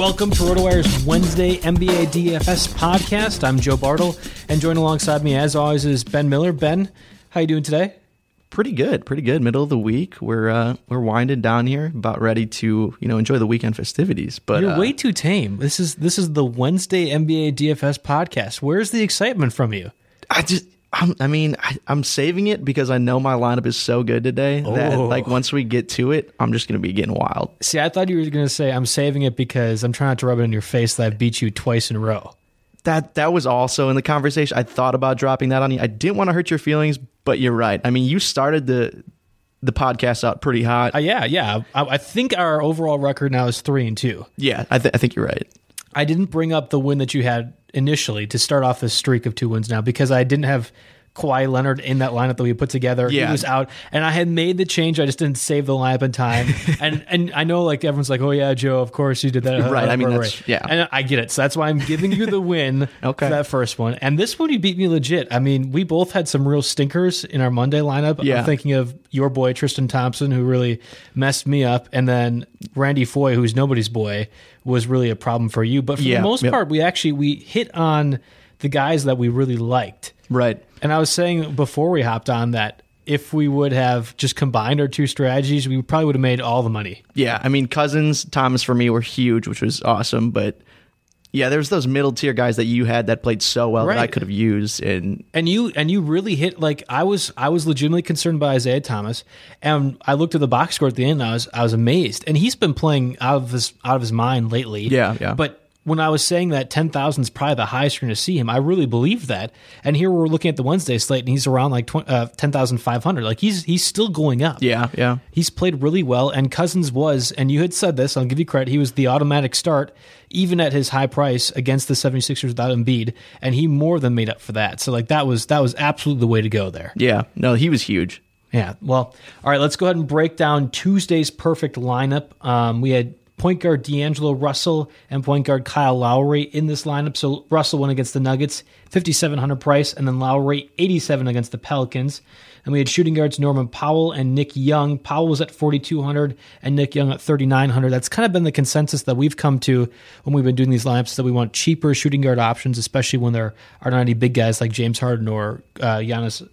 Welcome to RotoWire's Wednesday NBA DFS podcast. I'm Joe Bartle, and joined alongside me, as always, is Ben Miller. Ben, how you doing today? pretty good, pretty good. Middle of the week, we're uh, we're winding down here, about ready to you know enjoy the weekend festivities. But You're uh, way too tame. This is this is the Wednesday NBA DFS podcast. Where's the excitement from you? I just. I'm, I mean, I, I'm saving it because I know my lineup is so good today that Oh. like once we get to it, I'm just gonna be getting wild. See, I thought you were going to say I'm saving it because I'm trying not to rub it in your face that I beat you twice in a row. That that was also in the conversation. I thought about dropping that on you. I didn't want to hurt your feelings, but you're right. I mean, you started the the podcast out pretty hot. Uh, yeah, yeah. I, I think our overall record now is three and two. yeah, I, th- I think you're right. I didn't bring up the win that you had initially to start off this streak of two wins now because I didn't have Kawhi Leonard in that lineup that we put together. Yeah. He was out, and I had made the change. I just didn't save the lineup in time. and and I know like everyone's like, oh yeah, Joe, of course you did that. Right, I mean, that's- yeah. And I get it. So that's why I'm giving you the win Okay. for that first one. And this one you beat me legit. I mean, we both had some real stinkers in our Monday lineup. Yeah. I'm thinking of your boy Tristan Thompson, who really messed me up, and then Randy Foye, who's nobody's boy, was really a problem for you. But for Yeah, the most yep. part, we actually we hit on the guys that we really liked. Right. And I was saying before we hopped on that if we would have just combined our two strategies, we probably would have made all the money. Yeah, I mean, Cousins, Thomas for me were huge, which was awesome. But yeah, there's those middle tier guys that you had that played so well that I could have used. And And you and you really hit like I was I was legitimately concerned by Isaiah Thomas, and I looked at the box score at the end. And I was I was amazed, and he's been playing out of his out of his mind lately. Yeah, yeah. But when I was saying that ten thousand is probably the highest you're going to see him, I really believed that. And here we're looking at the Wednesday slate, and he's around like 20, uh, ten thousand five hundred. Like he's he's still going up. yeah, yeah, He's played really well, and Cousins was, and you had said this, I'll give you credit, he was the automatic start, even at his high price against the 76ers without Embiid, and he more than made up for that. So, like, that was that was absolutely the way to go there. yeah. No, he was huge. Yeah. Well, all right, let's go ahead and break down Tuesday's perfect lineup. Um, we had point guard D'Angelo Russell and point guard Kyle Lowry in this lineup. So Russell went against the Nuggets, 5,700 price, and then Lowry, 87 against the Pelicans. And we had shooting guards Norman Powell and Nick Young. Powell was at 4,200 and Nick Young at 3,900. That's kind of been the consensus that we've come to when we've been doing these lineups that we want cheaper shooting guard options, especially when there are not any big guys like James Harden or uh, Giannis.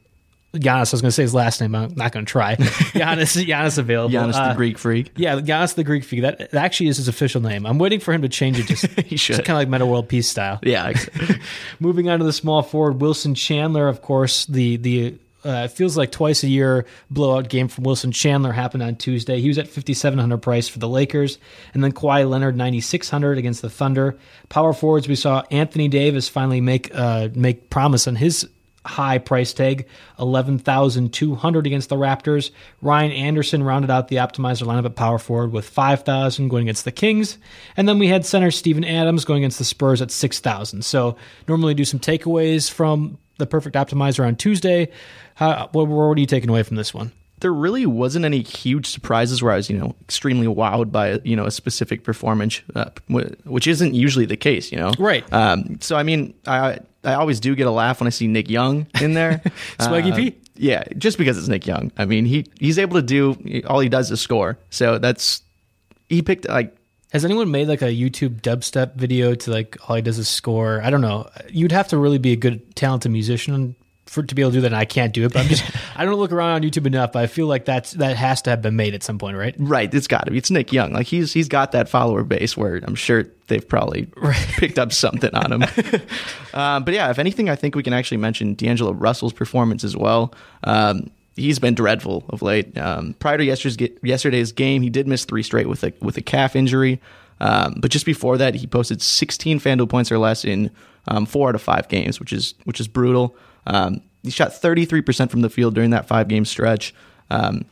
Giannis, I was going to say his last name. I'm not going to try. Giannis, Giannis available. Giannis Uh, the Greek freak. yeah, Giannis the Greek freak. That, that actually is his official name. I'm waiting for him to change it. Just, He should. kind of like Metta World Peace style. Yeah, exactly. Moving on to the small forward, Wilson Chandler. Of course, the the uh, it feels like twice a year blowout game from Wilson Chandler happened on Tuesday. He was at 5700 price for the Lakers, and then Kawhi Leonard 9600 against the Thunder. Power forwards, we saw Anthony Davis finally make uh, make promise on his high price tag, 11,200 against the Raptors. Ryan Anderson rounded out the optimizer lineup at power forward with 5,000 going against the Kings. And then we had center Steven Adams going against the Spurs at 6,000. So normally do some takeaways from the perfect optimizer on Tuesday. How, what, what are you taking away from this one? There really wasn't any huge surprises where I was, you know, extremely wowed by, you know, a specific performance, uh, which isn't usually the case, you know. Right. Um, so I mean, I I always do get a laugh when I see Nick Young in there. Swaggy Uh, P? Yeah, just because it's Nick Young. I mean, he he's able to do all he does is score. So that's he picked like Has anyone made like a YouTube dubstep video to like all he does is score? I don't know. You'd have to really be a good, talented musician for to be able to do that. And I can't do it, but I'm just I don't look around on YouTube enough. But I feel like that's that has to have been made at some point, right? Right, it's got to be. It's Nick Young. Like he's he's got that follower base where I'm sure they've probably picked up something on him. um, but yeah, if anything, I think we can actually mention D'Angelo Russell's performance as well. Um, he's been dreadful of late. Um, prior to yesterday's yesterday's game, he did miss three straight with a with a calf injury. Um, but just before that, he posted 16 FanDuel points or less in um, four out of five games, which is which is brutal. Um, he shot 33% from the field during that five game stretch. Um,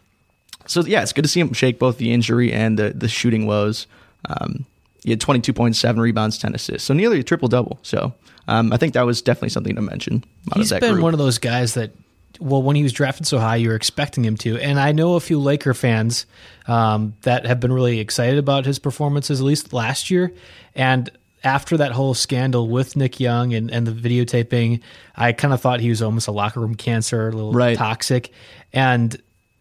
so yeah, it's good to see him shake both the injury and the the shooting woes. Um, he had 22.7 rebounds, 10 assists, so nearly a triple double. So um, I think that was definitely something to mention. He's been group. one of those guys that, well, when he was drafted so high, you were expecting him to. And I know a few Laker fans um, that have been really excited about his performances, at least last year. And after that whole scandal with Nick Young and, and the videotaping, I kind of thought he was almost a locker room cancer, a little Right. toxic. And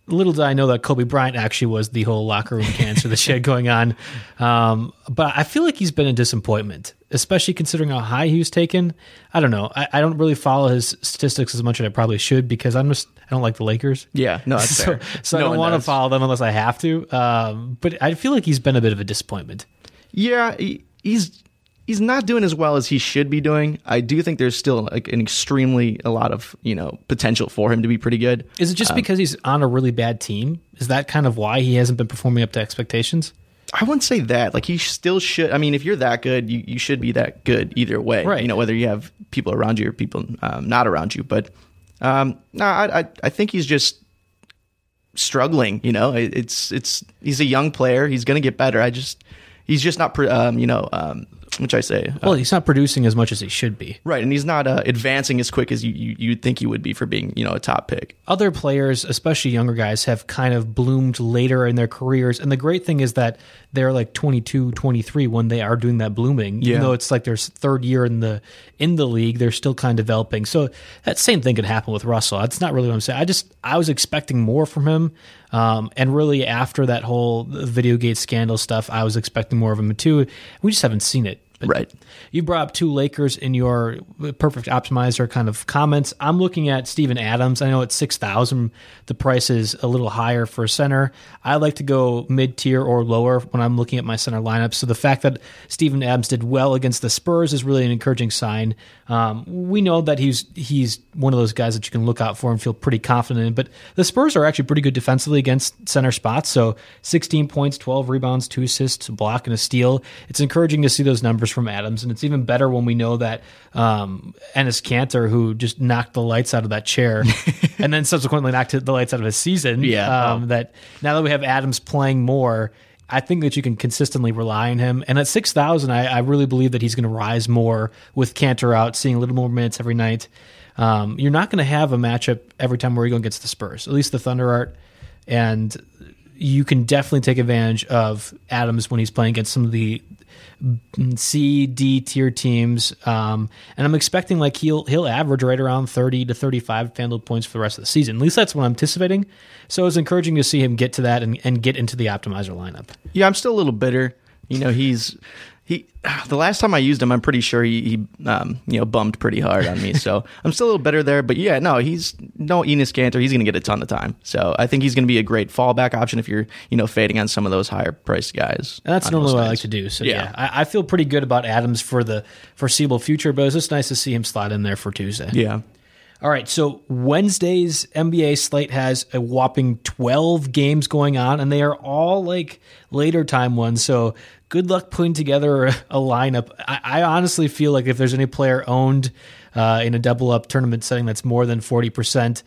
little did I know that Kobe Bryant actually was the whole locker room cancer that she had going on. Um, but I feel like he's been a disappointment, especially considering how high he was taken. I don't know. I, I don't really follow his statistics as much as I probably should because I'm just I don't like the Lakers. yeah, no, that's So, fair. so I don't want to follow them unless I have to. Um, but I feel like he's been a bit of a disappointment. Yeah, he, he's he's not doing as well as he should be doing. I do think there's still like an extremely a lot of you know potential for him to be pretty good. Is it just because he's on a really bad team? Is that kind of why he hasn't been performing up to expectations? I wouldn't say that. Like he still should. I mean, if you're that good, you, you should be that good either way. Right. You know, whether you have people around you or people um, not around you. But um, no, I, I I think he's just struggling. You know, It- it's it's he's a young player. He's gonna get better. I just he's just not. Um, you know, um, which I say. Uh, Well, he's not producing as much as he should be. Right, and he's not uh, advancing as quick as you, you you'd think he would be for being you know a top pick. other players, especially younger guys, have kind of bloomed later in their careers. And the great thing is that they're like 22, 23 when they are doing that blooming. Even Yeah. though it's like their third year in the in the league, they're still kind of developing. So that same thing could happen with Russell. That's not really what I'm saying. I just I was expecting more from him. Um, and really after that whole Videogate scandal stuff, I was expecting more of him too. We just haven't seen it. But Right. You brought up two Lakers in your perfect optimizer kind of comments. I'm looking at Steven Adams. I know it's 6,000. The price is a little higher for a center. I like to go mid tier or lower when I'm looking at my center lineup. So the fact that Steven Adams did well against the Spurs is really an encouraging sign. Um, we know that he's he's one of those guys that you can look out for and feel pretty confident in. But the Spurs are actually pretty good defensively against center spots. So 16 points, 12 rebounds, two assists, a block, and a steal. It's encouraging to see those numbers from Adams, and it's even better when we know that um, Enes Kanter, who just knocked the lights out of that chair, and then subsequently knocked the lights out of his season. Yeah. Um, that now that we have Adams playing more. I think that you can consistently rely on him. And at 6,000, I, I really believe that he's going to rise more with Cantor out, seeing a little more minutes every night. Um, you're not going to have a matchup every time where you go against the Spurs, at least the Thunder art. And you can definitely take advantage of Adams when he's playing against some of the C, D tier teams, um, and I'm expecting like he'll he'll average right around 30 to 35 FanDuel points for the rest of the season. At least that's what I'm anticipating. So it's encouraging to see him get to that and, and get into the optimizer lineup. Yeah, I'm still a little bitter. You know, he's he the last time I used him, I'm pretty sure he, he um, you know bummed pretty hard on me. So I'm still a little better there. But yeah, no, he's no Enes Kanter. He's going to get a ton of time. So I think he's going to be a great fallback option if you're you know fading on some of those higher priced guys. And that's normally what I like to do. So yeah, yeah I, I, feel pretty good about Adams for the foreseeable future. But it's just nice to see him slot in there for Tuesday. Yeah. All right, so Wednesday's NBA slate has a whopping 12 games going on, and they are all like later time ones. So good luck putting together a, a lineup. I, I, honestly feel like if there's any player owned uh, in a double up tournament setting that's more than 40%,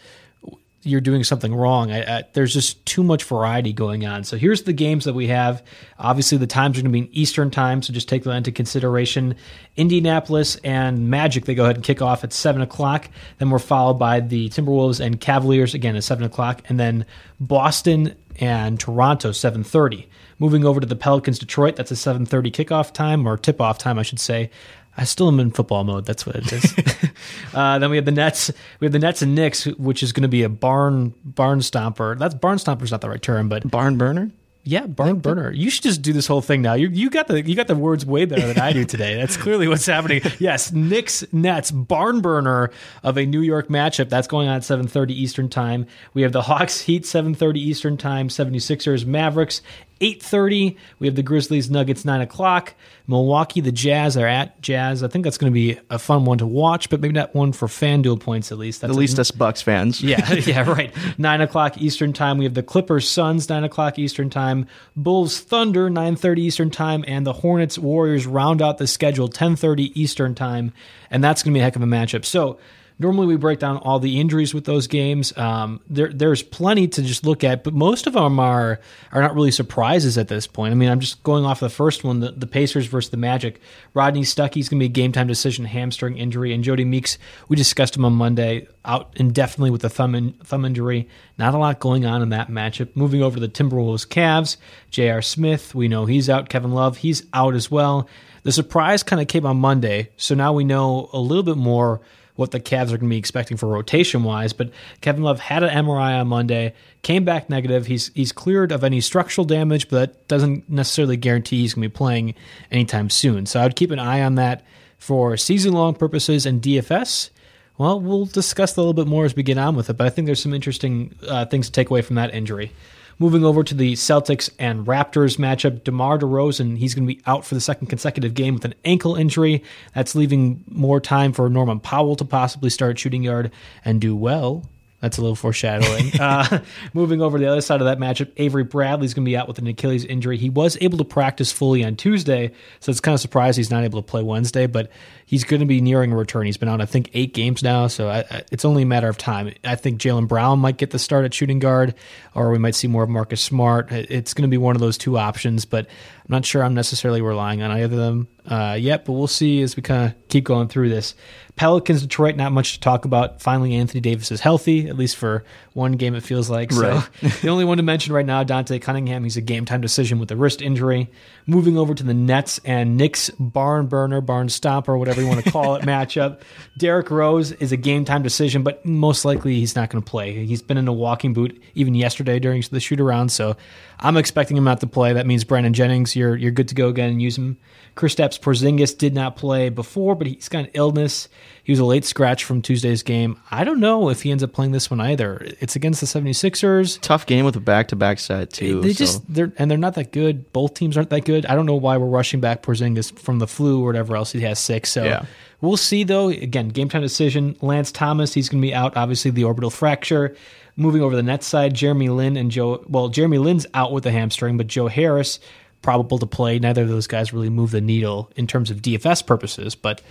you're doing something wrong. I, I, there's just too much variety going on. So here's the games that we have. Obviously, the times are going to be in Eastern time, so just take that into consideration. Indianapolis and Magic, they go ahead and kick off at 7 o'clock. Then we're followed by the Timberwolves and Cavaliers, again at 7 o'clock. And then Boston and Toronto, 7.30. Moving over to the Pelicans Detroit, that's a 7:30 kickoff time or tip-off time, I should say. I still am in football mode. That's what it is. uh, then we have the Nets. We have the Nets and Knicks, which is going to be a barn barn stomper. That's barn stomper is not the right term, but barn burner. Yeah, barn burner. You should just do this whole thing now. You you got the you got the words way better than I do today. That's clearly what's happening. Yes, Knicks Nets barn burner of a New York matchup. That's going on at 7:30 Eastern Time. We have the Hawks Heat 7:30 Eastern Time, 76ers Mavericks 8.30 we have the grizzlies nuggets 9 o'clock. Milwaukee the jazz are at jazz. I think that's going to be a fun one to watch but maybe not one for fanduel points at least. That's at least a, us bucks fans. Yeah yeah right. 9 o'clock eastern time we have the clippers suns 9 o'clock eastern time. Bulls thunder 9.30 eastern time and the hornets warriors round out the schedule 10.30 eastern time and that's going to be a heck of a matchup. So Normally, we break down all the injuries with those games. Um, there, there's plenty to just look at, but most of them are are not really surprises at this point. I mean, I'm just going off the first one, the, the Pacers versus the Magic. Rodney Stuckey's going to be a game time decision, hamstring injury, and Jody Meeks. We discussed him on Monday, out indefinitely with a thumb in, thumb injury. Not a lot going on in that matchup. Moving over to the Timberwolves Cavs, J.R. Smith, we know he's out. Kevin Love, he's out as well. The surprise kind of came on Monday, so now we know a little bit more what the Cavs are going to be expecting for rotation wise. But Kevin Love had an MRI on Monday, came back negative. He's he's cleared of any structural damage, but that doesn't necessarily guarantee he's going to be playing anytime soon. So I would keep an eye on that for season long purposes and DFS. Well, we'll discuss that a little bit more as we get on with it, but I think there's some interesting uh, things to take away from that injury. Moving over to the Celtics and Raptors matchup, DeMar DeRozan, he's going to be out for the second consecutive game with an ankle injury. That's leaving more time for Norman Powell to possibly start shooting guard and do well that's a little foreshadowing. uh, moving over to the other side of that matchup, Avery Bradley's going to be out with an Achilles injury. He was able to practice fully on Tuesday, so it's kind of surprised he's not able to play Wednesday, but he's going to be nearing a return. He's been out, I think, eight games now, so I, I, it's only a matter of time. I think Jaylen Brown might get the start at shooting guard, or we might see more of Marcus Smart. It's going to be one of those two options, but I'm not sure I'm necessarily relying on either of them uh, yet, but we'll see as we kind of keep going through this. Pelicans, Detroit, not much to talk about. Finally, Anthony Davis is healthy, at least for one game, it feels like. So the only one to mention right now, Dante Cunningham, he's a game time decision with a wrist injury. Moving over to the Nets and Knicks barn burner, barn stomper, whatever you want to call it, matchup. Derrick Rose is a game time decision, but most likely he's not going to play. He's been in a walking boot even yesterday during the shoot around, so I'm expecting him not to play. That means Brandon Jennings, you're you're good to go again and use him. Kristaps Porzingis did not play before, but he's got an illness. He was a late scratch from Tuesday's game. I don't know if he ends up playing this one either. It's against the 76ers. Tough game with a back-to-back set too. They so. just they're and they're not that good. Both teams aren't that good. I don't know why we're rushing back Porzingis from the flu or whatever else. He has six. So yeah. we'll see though. Again, game time decision. Lance Thomas, he's going to be out. Obviously, the orbital fracture. Moving over the net side, Jeremy Lin and Joe. Well, Jeremy Lin's out with a hamstring, but Joe Harris probable to play. Neither of those guys really move the needle in terms of DFS purposes, but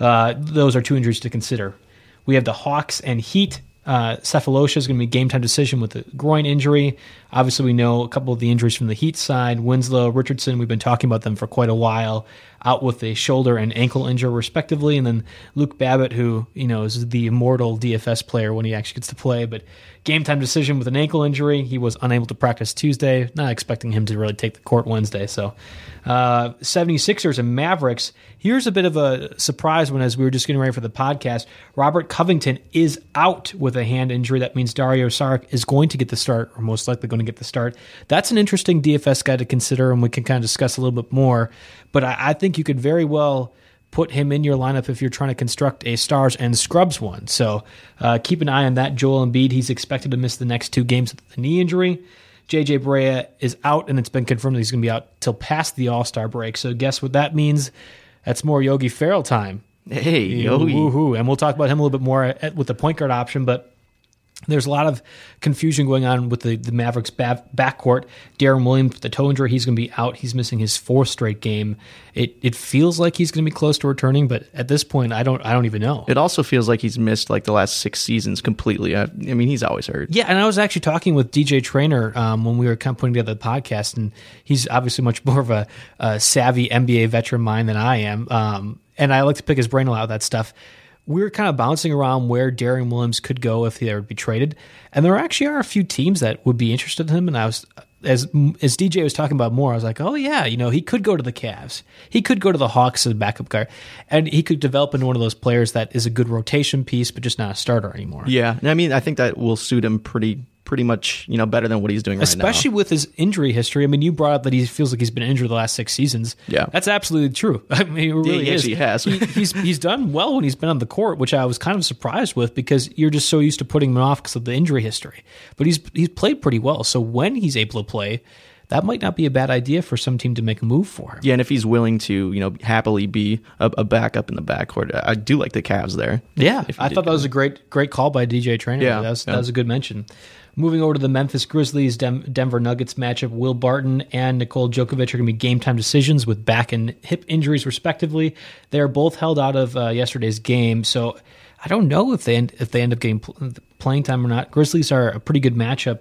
uh, those are two injuries to consider. We have the Hawks and Heat. Uh, Sefolosha is going to be game time decision with a groin injury. Obviously, we know a couple of the injuries from the Heat side. Winslow, Richardson, we've been talking about them for quite a while. out with a shoulder and ankle injury, respectively. And then Luke Babbitt, who, you know, is the immortal DFS player when he actually gets to play, but game time decision with an ankle injury. He was unable to practice Tuesday. Not expecting him to really take the court Wednesday. So, uh, 76ers and Mavericks. Here's a bit of a surprise when, as we were just getting ready for the podcast, Robert Covington is out with a hand injury. That means Dario Saric is going to get the start, or most likely going to get the start. That's an interesting DFS guy to consider, and we can kind of discuss a little bit more. But I, I think you could very well put him in your lineup if you're trying to construct a stars and scrubs one. So uh, keep an eye on that. Joel Embiid, he's expected to miss the next two games with the knee injury. JJ Barea is out, and it's been confirmed that he's going to be out till past the All Star break. So guess what that means? That's more Yogi Ferrell time. Hey, Yogi. Woohoo. And we'll talk about him a little bit more at, with the point guard option, but there's a lot of confusion going on with the, the Mavericks back, backcourt. Deron Williams, the toe injury, he's going to be out. He's missing his fourth straight game. It it feels like he's going to be close to returning, but at this point, I don't I don't even know. It also feels like he's missed like the last six seasons completely. I, I mean, he's always hurt. Yeah, and I was actually talking with DJ Trainer um, when we were kind of putting together the podcast, and he's obviously much more of a, a savvy NBA veteran mind than I am. Um, and I like to pick his brain a lot of that stuff we were kind of bouncing around where Deron Williams could go if he ever be traded, and there actually are a few teams that would be interested in him. And I was, as as DJ was talking about more, I was like, oh yeah, you know, he could go to the Cavs, he could go to the Hawks as a backup guy, and he could develop into one of those players that is a good rotation piece, but just not a starter anymore. Yeah, and I mean, I think that will suit him pretty pretty much you know better than what he's doing right especially now. with his injury history. I mean, you brought up that he feels like he's been injured the last six seasons. Yeah, that's absolutely true. I mean, it really yeah, he is. Has. he, he's he's done well when he's been on the court, which I was kind of surprised with because you're just so used to putting him off because of the injury history. But he's he's played pretty well. So when he's able to play. That might not be a bad idea for some team to make a move for him. Yeah, and if he's willing to, you know, happily be a, a backup in the backcourt, I do like the Cavs there. Yeah, I thought that was a great, great call by DJ Trainer. Yeah, that was, yeah. that was a good mention. Moving over to the Memphis Grizzlies, Dem- Denver Nuggets matchup, Will Barton and Nikola Jokovic are going to be game time decisions with back and hip injuries, respectively. They are both held out of uh, yesterday's game, so I don't know if they end, if they end up getting pl- playing time or not. Grizzlies are a pretty good matchup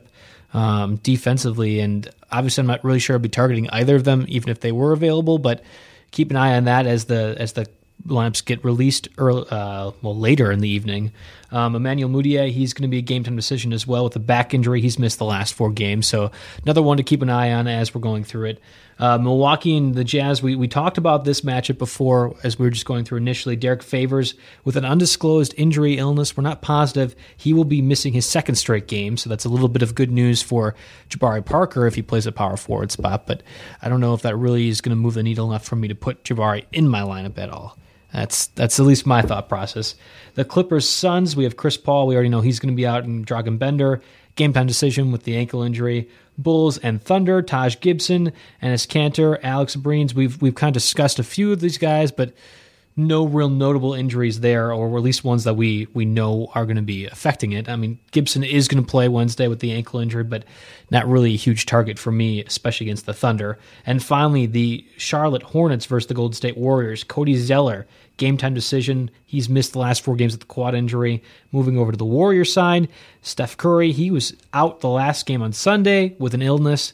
um, defensively, and obviously, I'm not really sure I'd be targeting either of them, even if they were available. But keep an eye on that as the as the lineups get released early, uh, well later in the evening. Um, Emmanuel Mudiay, he's going to be a game time decision as well with a back injury. He's missed the last four games, so another one to keep an eye on as we're going through it. Uh, Milwaukee and the Jazz, we, we talked about this matchup before as we were just going through initially. Derrick Favors with an undisclosed injury illness. We're not positive. He will be missing his second straight game, so that's a little bit of good news for Jabari Parker if he plays a power forward spot, but I don't know if that really is going to move the needle enough for me to put Jabari in my lineup at all. That's that's at least my thought process. The Clippers Suns, we have Chris Paul. We already know he's going to be out in Dragan Bender. Game time decision with the ankle injury. Bulls and Thunder, Taj Gibson, Enes Kanter, Alex Abrines. We've we've kind of discussed a few of these guys, but no real notable injuries there, or at least ones that we we know are going to be affecting it. I mean, Gibson is going to play Wednesday with the ankle injury, but not really a huge target for me, especially against the Thunder. And finally, the Charlotte Hornets versus the Golden State Warriors. Cody Zeller, game time decision. He's missed the last four games with the quad injury. Moving over to the Warrior side, Steph Curry, he was out the last game on Sunday with an illness.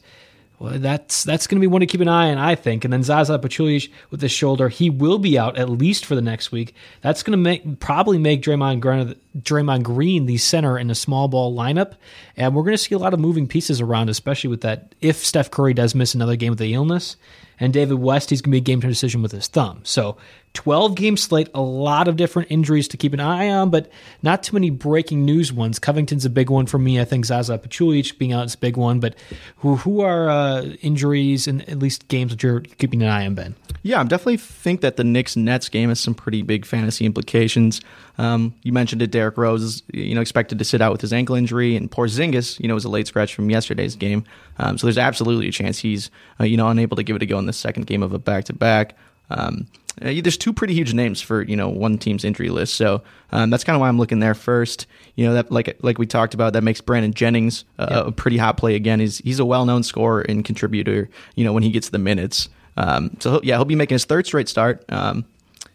Well, that's that's going to be one to keep an eye on, I think. And then Zaza Pachulia with his shoulder, he will be out at least for the next week. That's going to make probably make Draymond Green, Draymond Green the center in a small ball lineup, and we're going to see a lot of moving pieces around, especially with that. If Steph Curry does miss another game with the illness, and David West, he's going to be a game time decision with his thumb. So 12 game slate, a lot of different injuries to keep an eye on, but not too many breaking news ones. Covington's a big one for me. I think Zaza Pachulia being out is a big one, but who, who are uh, injuries and at least games that you're keeping an eye on, Ben? Yeah, I definitely think that the Knicks Nets game has some pretty big fantasy implications. Um, you mentioned it, Derrick Rose is you know expected to sit out with his ankle injury, and Porzingis, you know, was a late scratch from yesterday's game. Um, so there's absolutely a chance he's uh, you know unable to give it a go in the second game of a back to back. There's two pretty huge names for you know one team's injury list, so um, that's kind of why I'm looking there first. You know that like like we talked about, that makes Brandon Jennings uh, Yep. a pretty hot play again. He's he's a well known scorer and contributor. You know when he gets the minutes. Um, so he'll- yeah, he'll be making his third straight start. Um,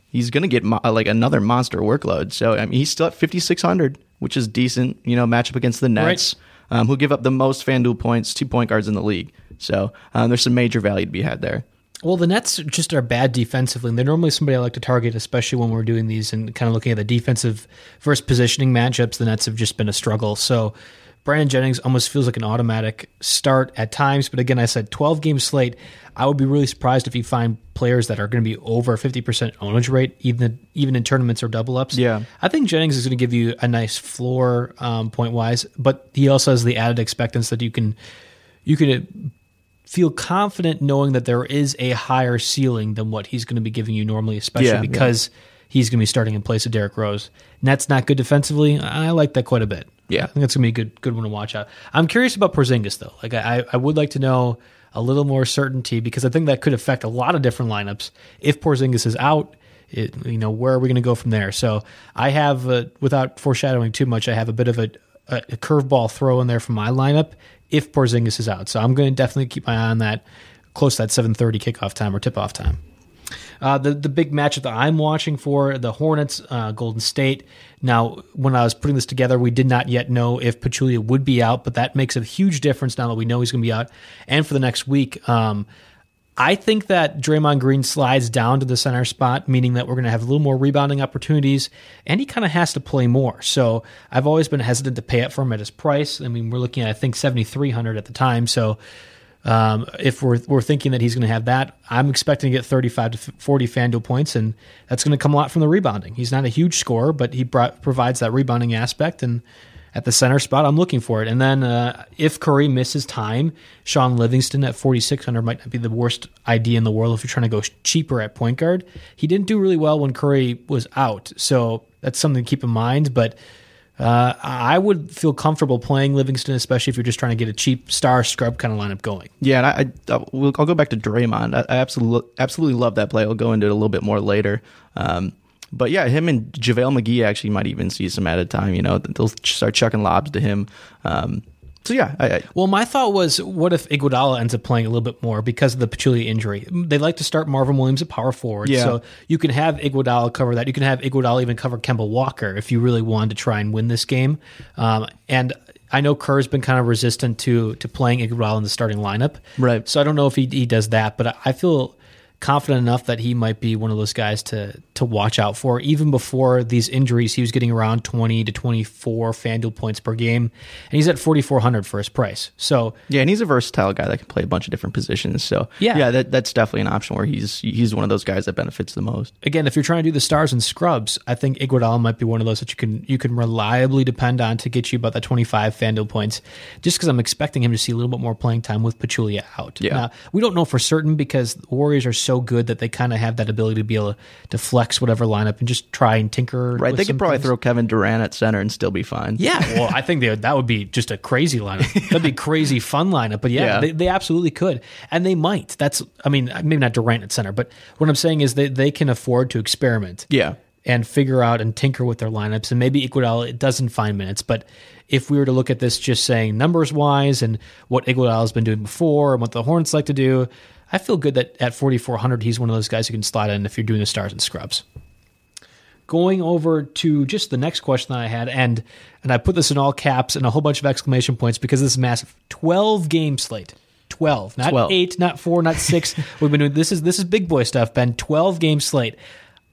he's going to get mo- like another monster workload. So I mean, he's still at 5600, which is decent. You know, matchup against the Nets, um, who give up the most FanDuel points, two point guards in the league. So um, there's some major value to be had there. Well, the Nets just are bad defensively, and they're normally somebody I like to target, especially when we're doing these and kind of looking at the defensive versus positioning matchups. The Nets have just been a struggle. So Brandon Jennings almost feels like an automatic start at times. But again, I said 12 game slate. I would be really surprised if you find players that are going to be over 50% ownage rate, even even in tournaments or double ups. Yeah. I think Jennings is going to give you a nice floor um, point wise, but he also has the added expectance that you can you can feel confident knowing that there is a higher ceiling than what he's going to be giving you normally, especially Yeah, because he's going to be starting in place of Derrick Rose. And that's not good defensively. I like that quite a bit. Yeah. I think that's going to be a good good one to watch out. I'm curious about Porzingis though. Like I, I would like to know a little more certainty because I think that could affect a lot of different lineups. If Porzingis is out, it, you know, where are we going to go from there? So I have, uh, without foreshadowing too much, I have a bit of a, a, a curveball throw in there for my lineup if Porzingis is out. So I'm going to definitely keep my eye on that close to that 7:30 kickoff time or tip-off time. Uh, the the big matchup that I'm watching for the Hornets, uh, Golden State. Now, when I was putting this together, we did not yet know if Pachulia would be out, but that makes a huge difference now that we know he's going to be out, and for the next week. Um, I think that Draymond Green slides down to the center spot, meaning that we're going to have a little more rebounding opportunities, and he kind of has to play more. So I've always been hesitant to pay up for him at his price. I mean, we're looking at I think seventy three hundred at the time. So um, if we're we're thinking that he's going to have that, I'm expecting to get 35 to 40 FanDuel points, and that's going to come a lot from the rebounding. He's not a huge scorer, but he brought, provides that rebounding aspect, and at the center spot, I'm looking for it. And then uh, if Curry misses time, Shaun Livingston at 4,600 might not be the worst idea in the world if you're trying to go cheaper at point guard. He didn't do really well when Curry was out, so that's something to keep in mind, but. Uh, I would feel comfortable playing Livingston, especially if you're just trying to get a cheap star scrub kind of lineup going. Yeah, and I, I will I'll go back to Draymond. I, I absolutely absolutely love that play. I'll go into it a little bit more later. Um, but yeah, him and JaVale McGee actually might even see some added time. You know, they'll start chucking lobs to him. Um, so yeah, I, I, Well, my thought was, what if Iguodala ends up playing a little bit more because of the Pachulia injury? They like to start Marvin Williams at power forward, Yeah. so you can have Iguodala cover that. You can have Iguodala even cover Kemba Walker if you really wanted to try and win this game. Um, and I know Kerr's been kind of resistant to to playing Iguodala in the starting lineup, Right. So I don't know if he he does that, but I feel confident enough that he might be one of those guys to to watch out for. Even before these injuries, he was getting around twenty to twenty four FanDuel points per game, and he's at forty four hundred for his price. So yeah, and he's a versatile guy that can play a bunch of different positions. So Yeah. yeah, that, that's definitely an option where he's he's one of those guys that benefits the most. again, if you're trying to do the stars and scrubs, I think Iguodala might be one of those that you can you can reliably depend on to get you about that 25 FanDuel points. Just because I'm expecting him to see a little bit more playing time with Pachulia out. Yeah. Now, we don't know for certain because the Warriors are so good that they kind of have that ability to be able to flex whatever lineup and just try and tinker. Right? They could probably things. throw Kevin Durant at center and still be fine. Yeah, well, I think they, that would be just a crazy lineup. That'd be a crazy fun lineup. But yeah, Yeah. They, they absolutely could, and they might. That's, I mean, maybe not Durant at center, but what I'm saying is they they can afford to experiment. Yeah. and figure out and tinker with their lineups. And maybe Iguodala it doesn't find minutes, but if we were to look at this just saying numbers wise and what Iguodala has been doing before and what the Hornets like to do, I feel good that at 4,400 he's one of those guys who can slide in if you're doing the stars and scrubs going over to just the next question that I had, and and I put this in all caps and a whole bunch of exclamation points because this is massive. Twelve game slate. Twelve, not 12. eight, not four, not six. We've been doing this is this is big boy stuff, Ben. Twelve game slate.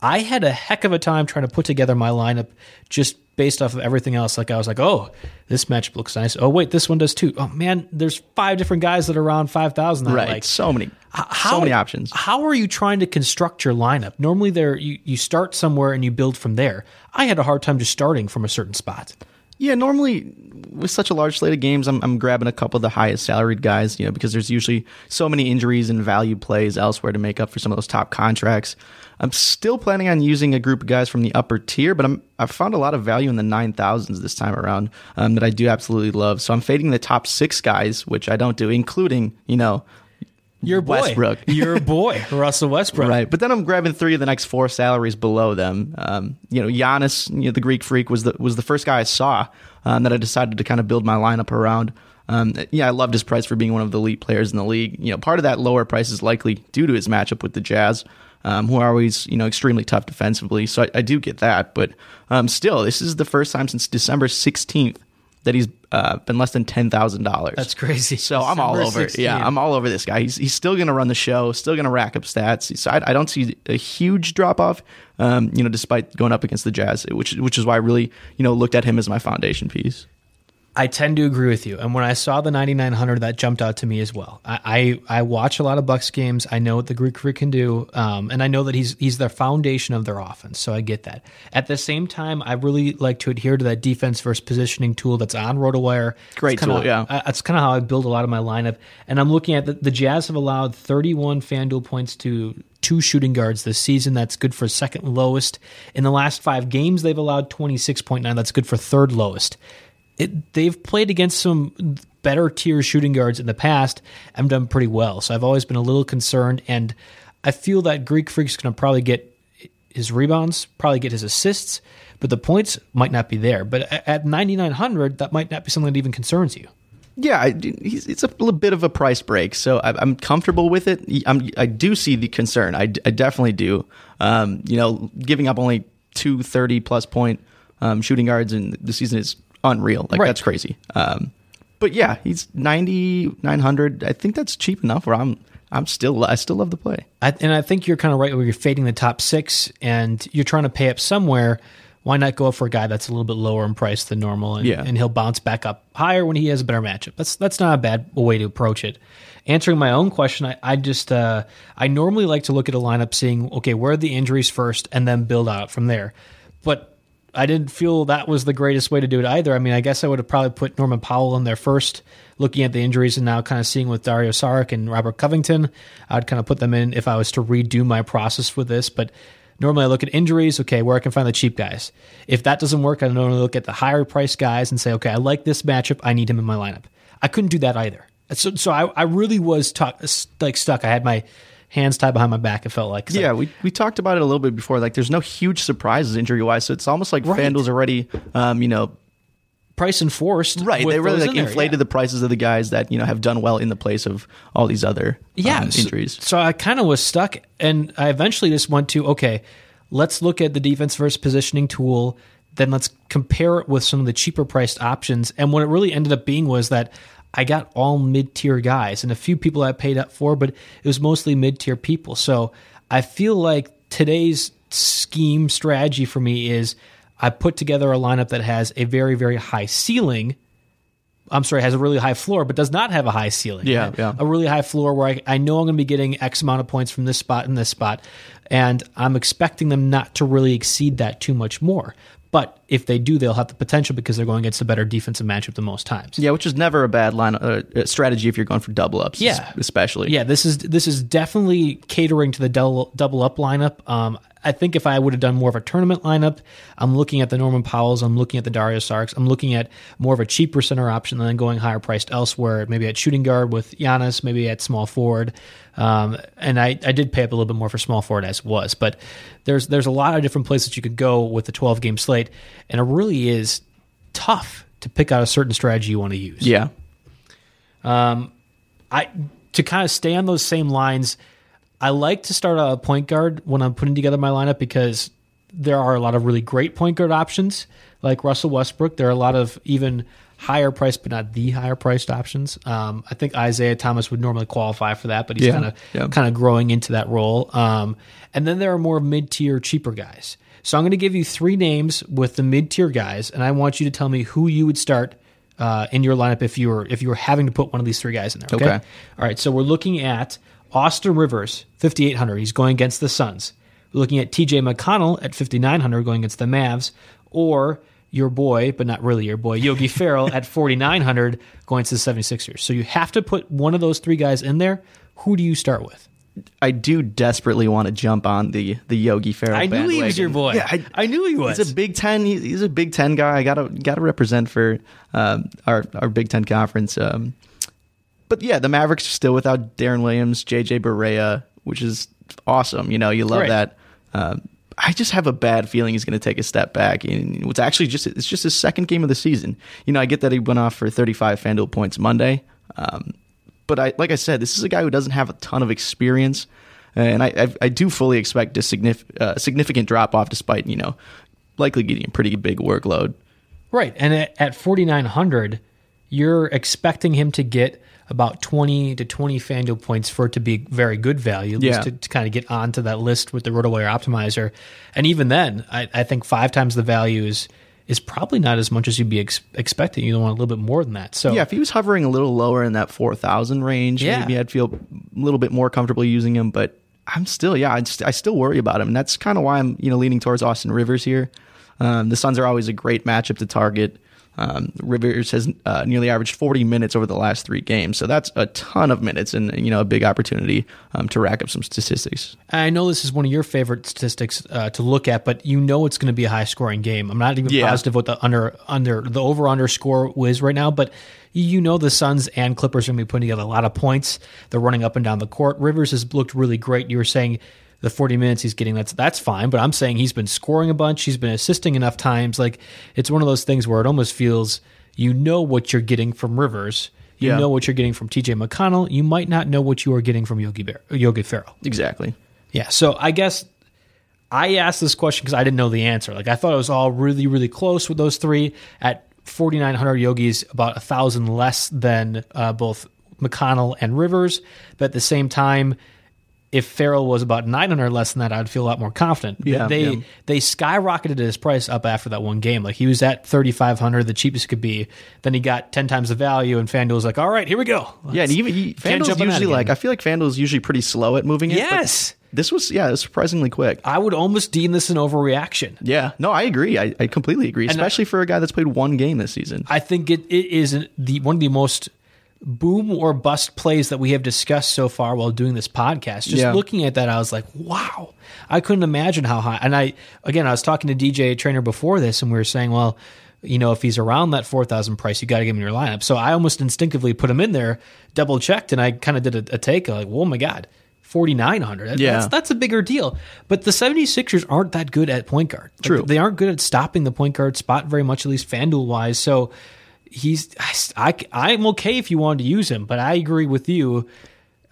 I had a heck of a time trying to put together my lineup just based off of everything else. Like I was like, oh, this matchup looks nice. Oh wait, this one does too. Oh man, there's five different guys that are around five thousand. Right. Like so many how, so many options. How are you trying to construct your lineup? Normally, there you, you start somewhere and you build from there. I had a hard time just starting from a certain spot. Yeah, normally with such a large slate of games, I'm, I'm grabbing a couple of the highest salaried guys, you know, because there's usually so many injuries and value plays elsewhere to make up for some of those top contracts. I'm still planning on using a group of guys from the upper tier, but I'm I've found a lot of value in the nine thousands this time around um, that I do absolutely love. So I'm fading the top six guys, which I don't do, including you know Your boy, Westbrook. your boy, Russell Westbrook. Right, but then I'm grabbing three of the next four salaries below them. Um, you know, Giannis, you know, the Greek Freak, was the was the first guy I saw um, that I decided to kind of build my lineup around. Um, yeah, I loved his price for being one of the elite players in the league. You know, part of that lower price is likely due to his matchup with the Jazz, um, who are always you know extremely tough defensively. So I, I do get that, but um, still, this is the first time since December 16th that he's uh, been less than ten thousand dollars. That's crazy. So I'm all over. it. Yeah, I'm all over this guy. He's he's still going to run the show, still going to rack up stats. So I, I don't see a huge drop off. Um, you know, despite going up against the Jazz, which which is why I really you know looked at him as my foundation piece. I tend to agree with you. And when I saw the 9900, that jumped out to me as well. I, I, I watch a lot of Bucks games. I know what the Greek Freak can do. Um, and I know that he's, he's the foundation of their offense. So I get that. At the same time, I really like to adhere to that defense versus positioning tool that's on RotoWire. Great kinda- tool, yeah. I- That's kind of how I build a lot of my lineup. And I'm looking at the, the Jazz have allowed 31 FanDuel points to two shooting guards this season. That's good for second lowest. In the last five games, they've allowed 26.9. That's good for third lowest. It, they've played against some better tier shooting guards in the past and done pretty well. So I've always been a little concerned. And I feel that Greek Freak's going to probably get his rebounds, probably get his assists, but the points might not be there. But at- at 9,900, that might not be something that even concerns you. Yeah, it's a little bit of a price break, so I'm comfortable with it. I'm, I do see the concern. I, I definitely do. Um, you know, giving up only two 30 plus point um, shooting guards in the season is unreal. Like Right. that's crazy. Um, but yeah, he's 9,900. I think that's cheap enough. Where I'm, I'm still, I still love the play. I, and I think you're kind of right where you're fading the top six and you're trying to pay up somewhere. Why not go for a guy that's a little bit lower in price than normal, and, Yeah. and he'll bounce back up higher when he has a better matchup. That's that's not a bad way to approach it. Answering my own question, I, I just uh, I normally like to look at a lineup, seeing okay where are the injuries first, and then build out from there. But I didn't feel that was the greatest way to do it either. I mean, I guess I would have probably put Norman Powell in there first, looking at the injuries, and now kind of seeing with Dario Saric and Robert Covington. I'd kind of put them in if I was to redo my process with this. But normally I look at injuries, okay, where I can find the cheap guys. If that doesn't work, I normally look at the higher price guys and say, okay, I like this matchup. I need him in my lineup. I couldn't do that either. So, so I, I really was tuck, like stuck. I had my hands tied behind my back. It felt like 'cause I- Yeah, we, we talked about it a little bit before. Like, there's no huge surprises injury wise, so it's almost like Right. FanDuel's already, um, you know, price enforced. right. They really like in inflated yeah. the prices of the guys that you know have done well in the place of all these other yeah, um, so- injuries. So, I kind of was stuck, and I eventually just went to okay, let's look at the defense versus positioning tool. Then let's compare it with some of the cheaper priced options. And what it really ended up being was that I got all mid tier guys and a few people I paid up for, but it was mostly mid tier people. So I feel like today's scheme strategy for me is I put together a lineup that has a very, very high ceiling. I'm sorry, has a really high floor, but does not have a high ceiling. Yeah, right? yeah. A really high floor where I, I know I'm going to be getting X amount of points from this spot and this spot. And I'm expecting them not to really exceed that too much more. But if they do, they'll have the potential because they're going against a better defensive matchup the most times. Yeah, which is never a bad line uh, uh, strategy if you're going for double ups. Yeah. especially. Yeah, this is this is definitely catering to the double double up lineup. Um, I think if I would have done more of a tournament lineup, I'm looking at the Norman Powells, I'm looking at the Dario Sarks, I'm looking at more of a cheaper center option than going higher priced elsewhere. Maybe at shooting guard with Giannis, maybe at small forward. Um, and I, I did pay up a little bit more for small forward as was, but there's there's a lot of different places that you could go with the 12 game slate, and it really is tough to pick out a certain strategy you want to use. yeah, I to kind of stay on those same lines. I like to start a point guard when I'm putting together my lineup because there are a lot of really great point guard options like Russell Westbrook. There are a lot of even higher priced, but not the higher priced options. Um, I think Isaiah Thomas would normally qualify for that, but he's kind of kind of growing into that role. Um, and then there are more mid tier, cheaper guys. So I'm going to give you three names with the mid tier guys, and I want you to tell me who you would start uh, in your lineup if you were if you were having to put one of these three guys in there. Okay. Okay. All right. So we're looking at Austin Rivers, 5800. He's going against the Suns. We're looking at TJ McConnell at 5900 going against the Mavs, or your boy, but not really your boy, Yogi Ferrell at 4900 going to the 76ers. So you have to put one of those three guys in there. Who do you start with? I do desperately want to jump on the the Yogi Ferrell. I knew he was your boy. bandwagon. Yeah, I knew he was. He's a Big Ten. He's, he's a Big Ten guy. I gotta gotta represent for um, our our Big Ten conference. Um, but yeah, the Mavericks are still without Deron Williams, JJ Barea, which is awesome. You know, you love Right. that. Um, I just have a bad feeling he's going to take a step back. And it's actually just it's just his second game of the season. You know, I get that he went off for 35 FanDuel points Monday, um, but I like I said, this is a guy who doesn't have a ton of experience, and I I, I do fully expect a signif- uh, significant drop off, despite you know likely getting a pretty big workload. Right. And at, at 4,900, you're expecting him to get about 20 to 20 FanDuel points for it to be very good value, at Yeah. least to, to kind of get onto that list with the RotoWire optimizer. And even then, I, I think five times the value is, is probably not as much as you'd be ex- expecting. You want a little bit more than that. So Yeah, if he was hovering a little lower in that 4,000 range, Yeah. maybe I'd feel a little bit more comfortable using him. But I'm still, yeah, I, st- I still worry about him. And that's kind of why I'm, you know, leaning towards Austin Rivers here. Um, the Suns are always a great matchup to target. Um, Rivers has uh, nearly averaged 40 minutes over the last three games, so that's a ton of minutes and you know a big opportunity um, to rack up some statistics. I know this is one of your favorite statistics uh, to look at, but you know it's going to be a high scoring game. I'm not even Yeah. positive what the under under the over under score is right now, but you know the Suns and Clippers are going to be putting together a lot of points. They're running up and down the court. Rivers has looked really great. You were saying the 40 minutes he's getting that's that's fine, but I'm saying he's been scoring a bunch. He's been assisting enough times. Like it's one of those things where it almost feels you know what you're getting from Rivers. You Yeah. know what you're getting from TJ McConnell. You might not know what you are getting from Yogi Bear, Yogi Ferrell. Exactly. Yeah. So I guess I asked this question because I didn't know the answer. Like I thought it was all really, really close with those three. At 4,900 yogis, about a thousand less than uh, both McConnell and Rivers. But at the same time, if Ferrell was about 900 less than that, I'd feel a lot more confident. Yeah, they yeah. they skyrocketed his price up after that one game. Like he was at 3,500, the cheapest could be. Then he got 10 times the value, and FanDuel was like, "All right, here we go." Yeah, and even he, FanDuel's jump on that usually like I feel like FanDuel's usually pretty slow at moving it. but Yes. this was yeah, it was surprisingly quick. I would almost deem this an overreaction. Yeah, no, I agree. I, I completely agree, I- especially for a guy that's played one game this season. I think it, it is the one of the most boom or bust plays that we have discussed so far while doing this podcast. Just Yeah. looking at that, I was like, wow. I couldn't imagine how high. And I, again, I was talking to DJ Trainer before this, and we were saying, well, you know, if he's around that 4,000 price, you got to get him in your lineup. So I almost instinctively put him in there, double checked, and I kind of did a, a take like, oh my God. 4900 That- Yeah. that's, that's a bigger deal but the 76ers aren't that good at point guard Like, True. they aren't good at stopping the point guard spot very much at least fanduel wise so he's I, I am okay if you wanted to use him, but I agree with you.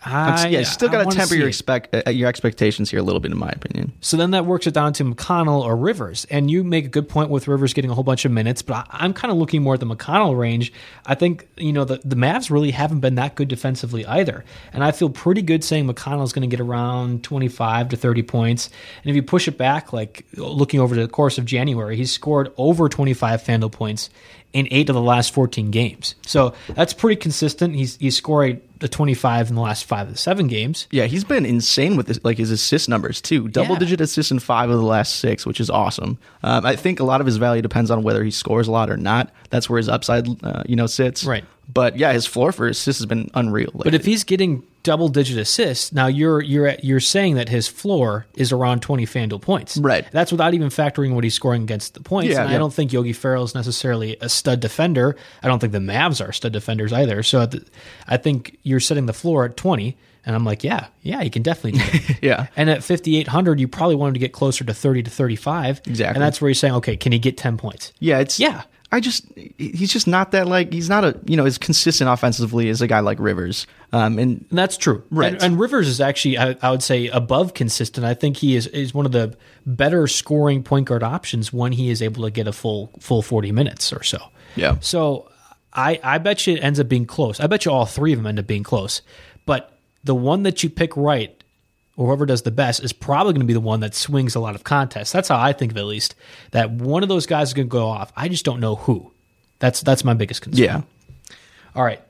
I, yeah, you still got to temper your expect uh, your expectations here a little bit, in my opinion. So then that works it down to McConnell or Rivers. And you make a good point with Rivers getting a whole bunch of minutes, but I, I'm kind of looking more at the McConnell range. I think, you know, the, the Mavs really haven't been that good defensively either. And I feel pretty good saying McConnell's going to get around 25 to 30 points. And if you push it back, like looking over the course of January, he's scored over 25 FanDuel points in eight of the last 14 games. So that's pretty consistent. He's, he's scored a 25 in the last five of the seven games. Yeah, he's been insane with this, like his assist numbers too. Double Yeah. digit assists in five of the last six, which is awesome. Um, I think a lot of his value depends on whether he scores a lot or not. That's where his upside, uh, you know, sits. Right. But yeah, his floor for assists has been unreal. But if he's getting double digit assists, now you're you're at, you're saying that his floor is around 20 FanDuel points. Right. That's without even factoring what he's scoring against the points. Yeah, and I don't think Yogi Ferrell is necessarily a stud defender. I don't think the Mavs are stud defenders either. So at the, I think you're setting the floor at 20 and I'm like, yeah, yeah, you can definitely do it. Yeah. And at 5800 you probably want him to get closer to 30 to 35. Exactly. And that's where you're saying, okay, can he get 10 points? yeah, it's Yeah. I just he's just not that like he's not a you know as consistent offensively as a guy like Rivers. Um, and And that's true. Right. And, and Rivers is actually, I, I would say, above consistent. I think he is, is one of the better scoring point guard options when he is able to get a full full 40 minutes or so. Yeah. So I, I bet you it ends up being close. I bet you all three of them end up being close. But the one that you pick right, or whoever does the best, is probably going to be the one that swings a lot of contests. That's how I think of it, at least. That one of those guys is going to go off. I just don't know who. That's that's my biggest concern. yeah, All right.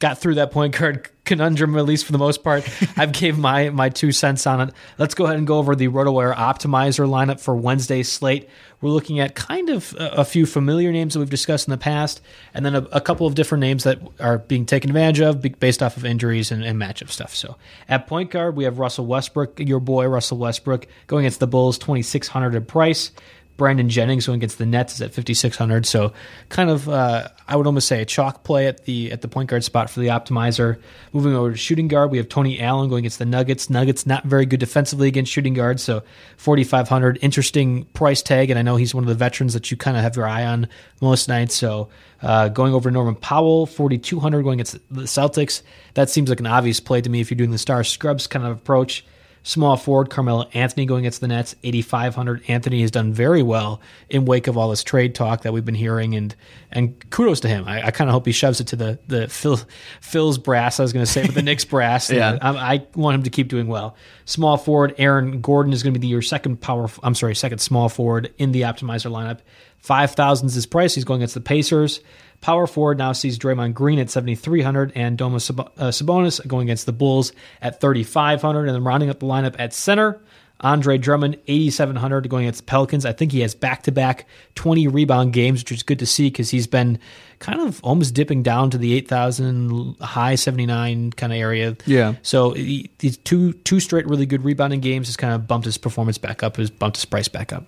Got through that point guard conundrum, at least for the most part. I've gave my my two cents on it. Let's go ahead and go over the RotoWire optimizer lineup for Wednesday's slate. We're looking at kind of a, a few familiar names that we've discussed in the past, and then a, a couple of different names that are being taken advantage of based off of injuries and, and matchup stuff. So at point guard, we have Russell Westbrook, your boy Russell Westbrook, going against the Bulls, twenty six hundred at price. Brandon Jennings going against the Nets is at 5600. So kind of uh, I would almost say a chalk play at the at the point guard spot for the optimizer. Moving over to shooting guard, we have Tony Allen going against the Nuggets. Nuggets not very good defensively against shooting guards, so 4500 interesting price tag and I know he's one of the veterans that you kind of have your eye on most nights. So uh, going over Norman Powell, 4200 going against the Celtics. That seems like an obvious play to me if you're doing the star scrubs kind of approach. Small forward Carmelo Anthony going against the Nets, 8,500. Anthony has done very well in wake of all this trade talk that we've been hearing, and and kudos to him. I, I kind of hope he shoves it to the the Phil, Phil's brass. I was going to say, but the Knicks brass. Yeah. I, I want him to keep doing well. Small forward Aaron Gordon is going to be your second power. I'm sorry, second small forward in the optimizer lineup. Five thousand is his price. He's going against the Pacers. Power forward now sees Draymond Green at 7,300 and Sab- uh, Sabonis going against the Bulls at 3,500. And then rounding up the lineup at center, Andre Drummond, 8,700 going against the Pelicans. I think he has back to back 20 rebound games, which is good to see because he's been kind of almost dipping down to the 8,000, high 79 kind of area. Yeah. So he, these two two straight really good rebounding games has kind of bumped his performance back up, has bumped his price back up.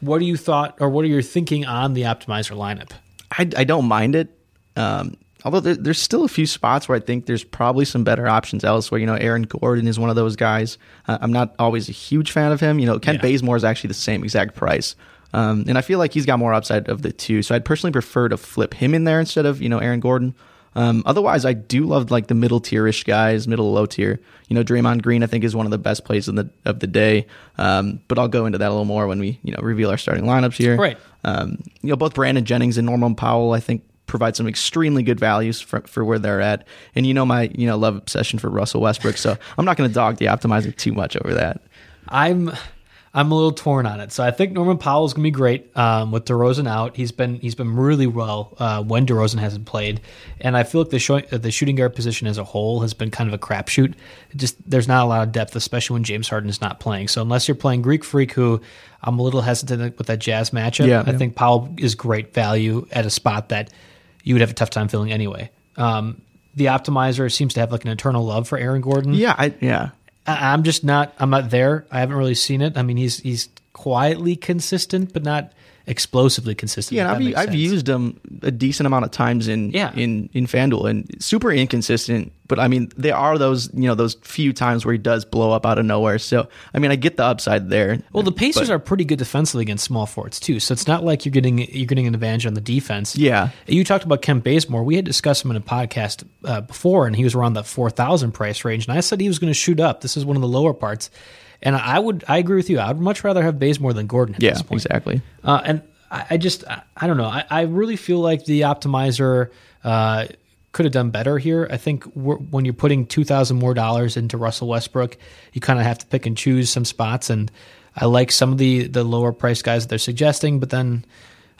What do you thought, or what are your thinking on the optimizer lineup? I, I don't mind it. Um, although there, there's still a few spots where I think there's probably some better options elsewhere. You know, Aaron Gordon is one of those guys. Uh, I'm not always a huge fan of him. You know, Kent Yeah. Bazemore is actually the same exact price. Um, and I feel like he's got more upside of the two. So I'd personally prefer to flip him in there instead of, you know, Aaron Gordon. Um, otherwise, I do love like the middle tierish guys, middle low tier. You know, Draymond Green I think is one of the best plays in the of the day. Um, but I'll go into that a little more when we you know reveal our starting lineups here. Right. Um, you know, both Brandon Jennings and Norman Powell, I think, provide some extremely good values for, for where they're at. And you know my you know love obsession for Russell Westbrook, so I'm not going to dog the optimizer too much over that. I'm I'm a little torn on it. So I think Norman Powell is going to be great um, with DeRozan out. He's been he's been really well uh, when DeRozan hasn't played, and I feel like the show, the shooting guard position as a whole has been kind of a crapshoot. Just there's not a lot of depth, especially when James Harden is not playing. So unless you're playing Greek Freak, who I'm a little hesitant with that Jazz matchup, Yeah. I think Powell is great value at a spot that you would have a tough time filling anyway. Um, the optimizer seems to have like an eternal love for Aaron Gordon. Yeah, I yeah. I- I'm just not. I'm not there. I haven't really seen it. I mean, he's he's quietly consistent, but not explosively consistent. Yeah, I've, I've used them a decent amount of times in Yeah. in in FanDuel and super inconsistent. But I mean, there are those you know those few times where he does blow up out of nowhere. So I mean, I get the upside there. Well, the Pacers But- are pretty good defensively against small forwards too, so it's not like you're getting you're getting an advantage on the defense. Yeah. you talked about Kent Bazemore. We had discussed him in a podcast uh, before, and he was around the four thousand price range, and I said he was going to shoot up. This is one of the lower parts, and I would I agree with you. I would much rather have Bazemore than Gordon. At yeah, this point. exactly. Uh, and I, I just, I, I don't know. I, I really feel like the optimizer uh, could have done better here. I think when you're putting two thousand more dollars into Russell Westbrook, you kind of have to pick and choose some spots. And I like some of the the lower price guys that they're suggesting, but then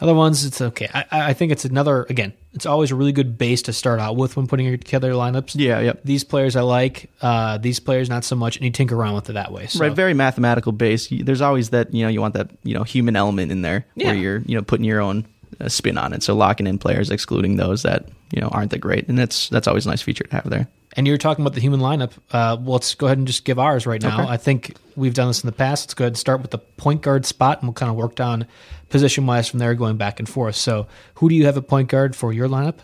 other ones, it's okay. I, I think it's another again. It's always a really good base to start out with when putting together lineups. Yeah, yep. These players I like. Uh, these players not so much, and you tinker around with it that way. So. Right, very mathematical base. There's always that you know you want that you know human element in there Yeah. where you're you know putting your own uh, spin on it. So locking in players, excluding those that you know aren't that great, and that's that's always a nice feature to have there. And you're talking about the human lineup. Uh, well, let's go ahead and just give ours right now. Okay. I think we've done this in the past. Let's go ahead and start with the point guard spot, and we'll kind of work down position wise from there, going back and forth. So, who do you have at point guard for your lineup?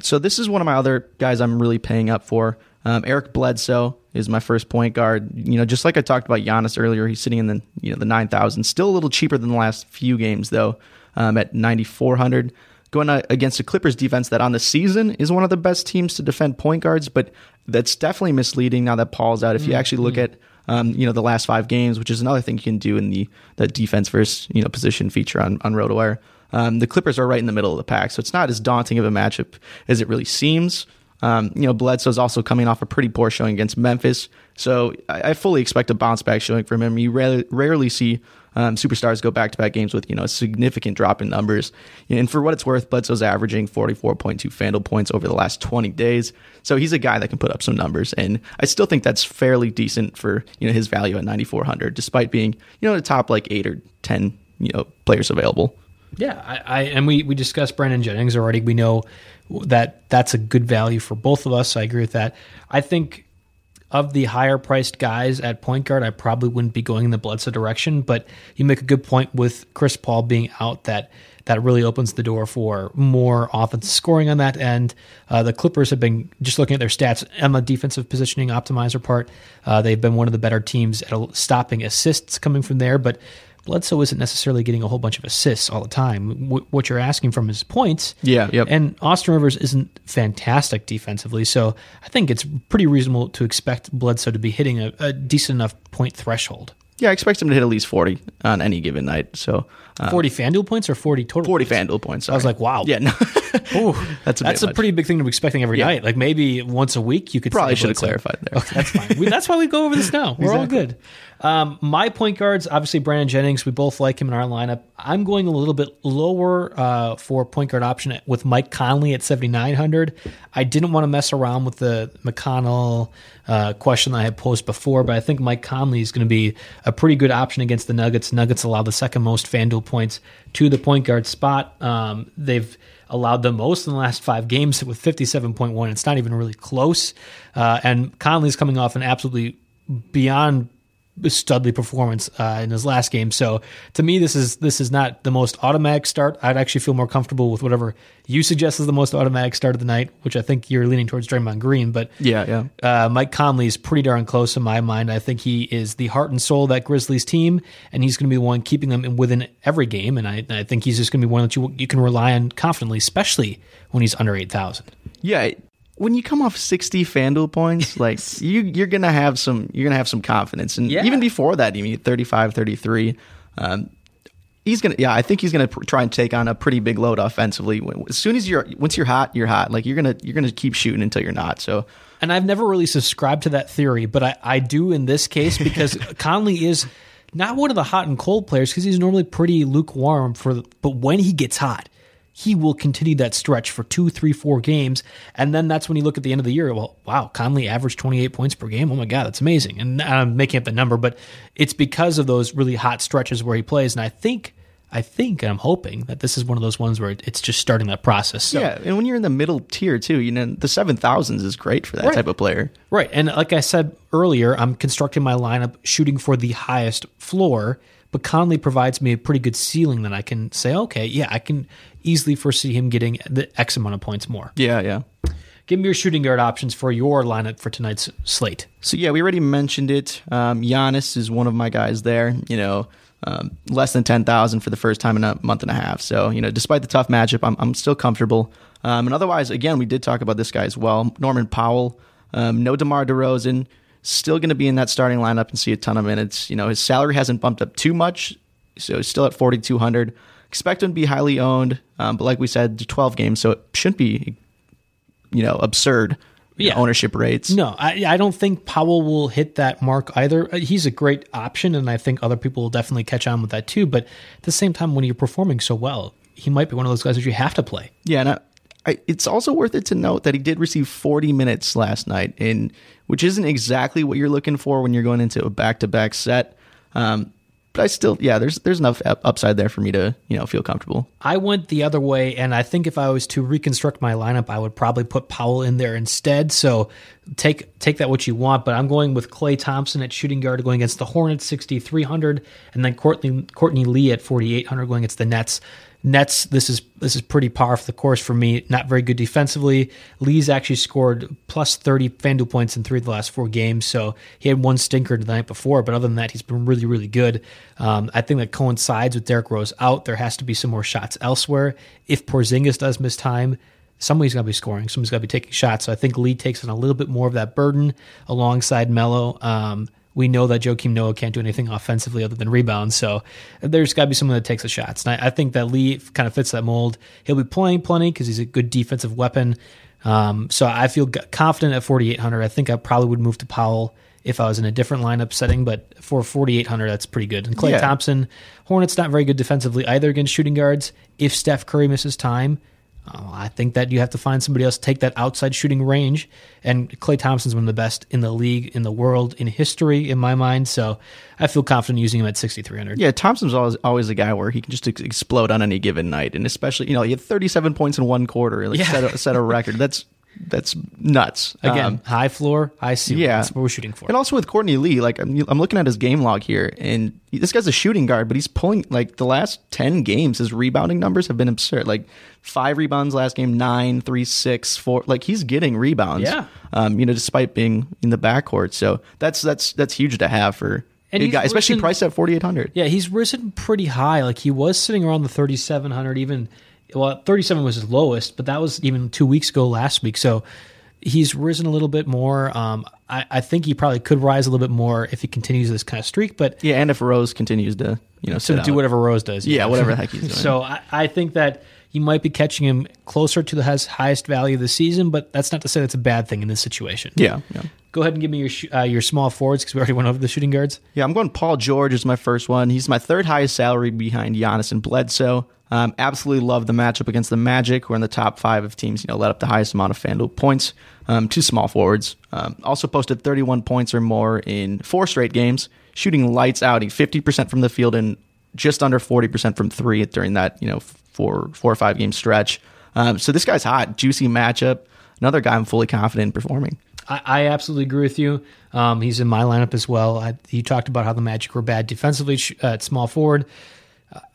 So this is one of my other guys I'm really paying up for. Um, Eric Bledsoe is my first point guard. You know, just like I talked about Giannis earlier, he's sitting in the you know the nine thousand, still a little cheaper than the last few games though, um, at ninety four hundred. Going uh, against the Clippers defense that on the season is one of the best teams to defend point guards, but that's definitely misleading now that Paul's out. If you actually look at um, you know the last five games, which is another thing you can do in the the defense versus you know position feature on on RotoWire. Um, the Clippers are right in the middle of the pack, so it's not as daunting of a matchup as it really seems. Um, you know, Bledsoe's also coming off a pretty poor showing against Memphis, so I, I fully expect a bounce back showing from him. You rarely, rarely see um, superstars go back to back games with you know a significant drop in numbers. And for what it's worth, Bledsoe's averaging 44.2 FanDuel points over the last 20 days, so he's a guy that can put up some numbers. And I still think that's fairly decent for you know his value at 9,400, despite being you know the top like eight or 10 you know players available. Yeah, I, I and we we discussed Brandon Jennings already. We know that that's a good value for both of us. I agree with that. I think of the higher priced guys at point guard, I probably wouldn't be going in the Bledsoe direction. But you make a good point with Chris Paul being out that that really opens the door for more offensive scoring on that end. Uh, the Clippers have been just looking at their stats on the defensive positioning optimizer part. Uh, they've been one of the better teams at stopping assists coming from there, but Bledsoe isn't necessarily getting a whole bunch of assists all the time. W- what you're asking from is points. Yeah, yep. And Austin Rivers isn't fantastic defensively, so I think it's pretty reasonable to expect Bledsoe to be hitting a, a decent enough point threshold. Yeah, I expect him to hit at least 40 on any given night. So uh, 40 FanDuel points or 40 total? 40 points? FanDuel points. I was like, wow. Yeah, no. Ooh, That's a that's a much. pretty big thing to be expecting every Yeah. night. Like maybe once a week you could Probably should have clarified there. Okay, that's fine. We, that's why we go over this now. We're all good. Um, my point guards, obviously Brandon Jennings. We both like him in our lineup. I'm going a little bit lower uh, for point guard option with Mike Conley at 7,900. I didn't want to mess around with the McConnell uh, question that I had posed before, but I think Mike Conley is going to be a pretty good option against the Nuggets. Nuggets allow the second most FanDuel points to the point guard spot. Um, they've allowed the most in the last five games with 57.1. It's not even really close. Uh, and Conley's coming off an absolutely beyond studly performance uh, in his last game. So to me, this is this is not the most automatic start. I'd actually feel more comfortable with whatever you suggest is the most automatic start of the night, which I think you're leaning towards Draymond Green. But Yeah, yeah. uh, Mike Conley is pretty darn close in my mind. I think he is the heart and soul of that Grizzlies team, and he's going to be the one keeping them in- within every game. And I, I think he's just going to be one that you you can rely on confidently, especially when he's under eight thousand. Yeah, when you come off 60 FanDuel points, like you you're going to have some you're going to have some confidence. And Yeah. even before that, even 35, 33, um He's gonna, yeah. I think he's gonna pr- try and take on a pretty big load offensively. As soon as you're, once you're hot, you're hot. Like you're gonna, you're gonna keep shooting until you're not. So And I've never really subscribed to that theory, but I, I do in this case because Conley is not one of the hot and cold players because he's normally pretty lukewarm for. The, but when he gets hot, he will continue that stretch for two, three, four games, and then that's when you look at the end of the year. Well, wow, Conley averaged twenty eight points per game. Oh my god, that's amazing. And I'm making up the number, but it's because of those really hot stretches where he plays. And I think. I think and I'm hoping that this is one of those ones where it's just starting that process. So, yeah, and when you're in the middle tier too, you know the seven thousands is great for that Right. type of player. Right. And like I said earlier, I'm constructing my lineup shooting for the highest floor, but Conley provides me a pretty good ceiling that I can say, okay, yeah, I can easily foresee him getting the X amount of points more. Yeah, yeah. Give me your shooting guard options for your lineup for tonight's slate. So yeah, we already mentioned it. Um, Giannis is one of my guys there. You know, um, less than ten thousand for the first time in a month and a half. So you know, despite the tough matchup, I'm I'm still comfortable. Um, and otherwise, again, we did talk about this guy as well. Norman Powell, um, no DeMar DeRozan, still going to be in that starting lineup and see a ton of minutes. You know, his salary hasn't bumped up too much, so he's still at forty two hundred. Expect him to be highly owned, um, but like we said, twelve games, so it shouldn't be, you know, absurd. Yeah. ownership rates. No, I, I don't think Powell will hit that mark either. Uh, He's a great option, and I think other people will definitely catch on with that too. But at the same time, when you're performing so well, he might be one of those guys that you have to play. Yeah, and I, I, it's also worth it to note that he did receive 40 minutes last night, and which isn't exactly what you're looking for when you're going into a back-to-back set. Um, but I still, yeah, there's there's enough upside there for me to you know feel comfortable. I went the other way, and I think if I was to reconstruct my lineup, I would probably put Powell in there instead. So take take that what you want, but I'm going with Klay Thompson at shooting guard going against the Hornets, 6,300, and then Courtney Courtney Lee at 4,800 going against the Nets. Nets, this is this is pretty par for the course for me. Not very good defensively. Lee's actually scored plus 30 FanDuel points in three of the last four games, so he had one stinker the night before, but other than that, he's been really, really good. Um, I think that coincides with Derrick Rose out. There has to be some more shots elsewhere. If Porzingis does miss time, somebody's got to be scoring. Somebody's got to be taking shots. So I think Lee takes on a little bit more of that burden alongside Melo. Um, we know that Joakim Noah can't do anything offensively other than rebounds. So there's got to be someone that takes the shots. And I, I think that Lee kind of fits that mold. He'll be playing plenty because he's a good defensive weapon. Um, so I feel g- confident at 4,800. I think I probably would move to Powell if I was in a different lineup setting, but for 4,800, that's pretty good. And Klay Yeah. Thompson, Hornets not very good defensively either against shooting guards. If Steph Curry misses time, uh, I think that you have to find somebody else to take that outside shooting range. And Klay Thompson's one of the best in the league, in the world, in history, in my mind. So I feel confident using him at 6,300. Yeah, Thompson's always always a guy where he can just ex- explode on any given night, and especially you know he had 37 points in one quarter, like Yeah. set a, set a record. That's that's nuts. Again, Um, high floor, high ceiling. Yeah. That's what we're shooting for. And also with Courtney Lee, like I'm, I'm looking at his game log here, and this guy's a shooting guard, but he's pulling like the last ten games. His rebounding numbers have been absurd. Like five rebounds last game, nine, three, six, four. Like he's getting rebounds. Yeah. Um, you know, despite being in the backcourt, so that's that's that's huge to have for And got- especially risen- priced at 4,800. Yeah, he's risen pretty high. Like he was sitting around the 3,700, even. Well, 37 was his lowest, but that was even two weeks ago last week. So he's risen a little bit more. Um, I, I think he probably could rise a little bit more if he continues this kind of streak, but Yeah, and if Rose continues to, you know, to do out. whatever Rose does. Yeah, whatever the heck he's doing. so I, I think that you might be catching him closer to the highest value of the season, but that's not to say that's a bad thing in this situation. Yeah, yeah. Go ahead and give me your sh- uh, your small forwards because we already went over the shooting guards. Yeah, I'm going Paul George is my first one. He's my third highest salary behind Giannis and Bledsoe. Um, absolutely love the matchup against the Magic. We're in the top five of teams, you know, let up the highest amount of FanDuel points. Um, two small forwards. Um, also posted 31 points or more in four straight games, shooting lights out, 50% from the field and just under 40% from three during that, you know, four, four or five game stretch. Um, so this guy's hot, juicy matchup. Another guy I'm fully confident in performing. I, I absolutely agree with you. Um, he's in my lineup as well. I, you talked about how the Magic were bad defensively uh, at small forward.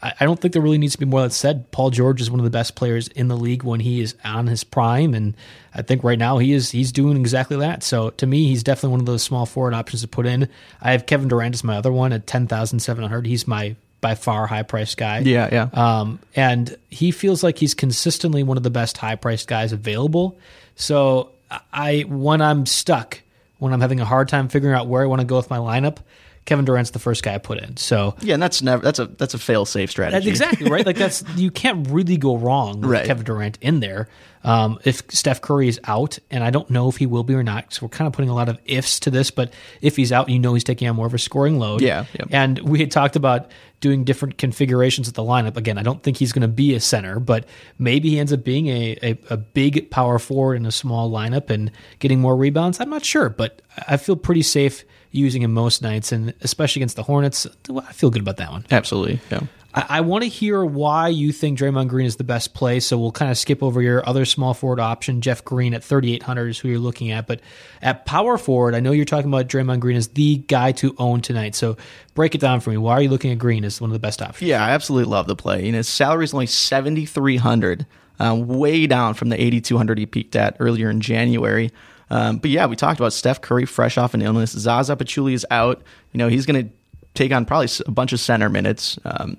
I, I don't think there really needs to be more that said. Paul George is one of the best players in the league when he is on his prime, and I think right now he is he's doing exactly that. So to me, he's definitely one of those small forward options to put in. I have Kevin Durant as my other one at ten thousand seven hundred. He's my by far high priced guy. Yeah, yeah. Um, and he feels like he's consistently one of the best high priced guys available. So I when I'm stuck, when I'm having a hard time figuring out where I want to go with my lineup, Kevin Durant's the first guy I put in. So Yeah, and that's never that's a that's a fail safe strategy. that's exactly right. Like that's you can't really go wrong with Right. Kevin Durant in there. Um, if Steph Curry is out, and I don't know if he will be or not, so we're kind of putting a lot of ifs to this. But if he's out, you know he's taking on more of a scoring load. Yeah, yeah. And we had talked about doing different configurations of the lineup. Again, I don't think he's going to be a center, but maybe he ends up being a, a, a big power forward in a small lineup and getting more rebounds. I'm not sure, but I feel pretty safe using him most nights, and especially against the Hornets, I feel good about that one. Absolutely. Yeah. I, I want to hear why you think Draymond Green is the best play. So we'll kind of skip over your other small forward option, Jeff Green at 3,800 is who you're looking at. But at power forward, I know you're talking about Draymond Green as the guy to own tonight. So break it down for me. Why are you looking at Green as one of the best options? Yeah, I absolutely love the play. You know, his salary is only seventy three hundred, um, way down from the eighty two hundred he peaked at earlier in January. Um, but yeah, we talked about Steph Curry fresh off an illness. Zaza Pachulia is out. You know, he's going to take on probably a bunch of center minutes. Um,